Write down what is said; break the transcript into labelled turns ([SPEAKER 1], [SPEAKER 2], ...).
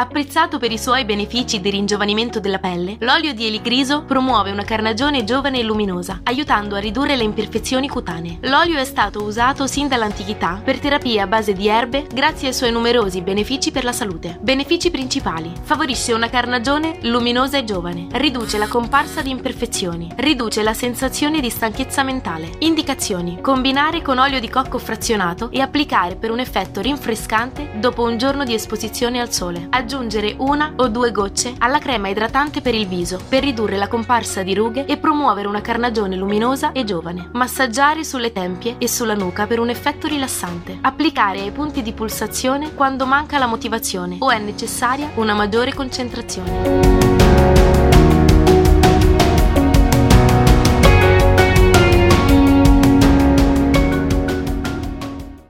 [SPEAKER 1] a Apprezzato per i suoi benefici di ringiovanimento della pelle, l'olio di eligriso promuove una carnagione giovane e luminosa, aiutando a ridurre le imperfezioni cutanee. L'olio è stato usato sin dall'antichità per terapie a base di erbe grazie ai suoi numerosi benefici per la salute. Benefici principali. Favorisce una carnagione luminosa e giovane. Riduce la comparsa di imperfezioni. Riduce la sensazione di stanchezza mentale. Indicazioni. Combinare con olio di cocco frazionato e applicare per un effetto rinfrescante dopo un giorno di esposizione al sole. Aggiungere una o due gocce alla crema idratante per il viso per ridurre la comparsa di rughe e promuovere una carnagione luminosa e giovane. Massaggiare sulle tempie e sulla nuca per un effetto rilassante. Applicare ai punti di pulsazione quando manca la motivazione o è necessaria una maggiore concentrazione.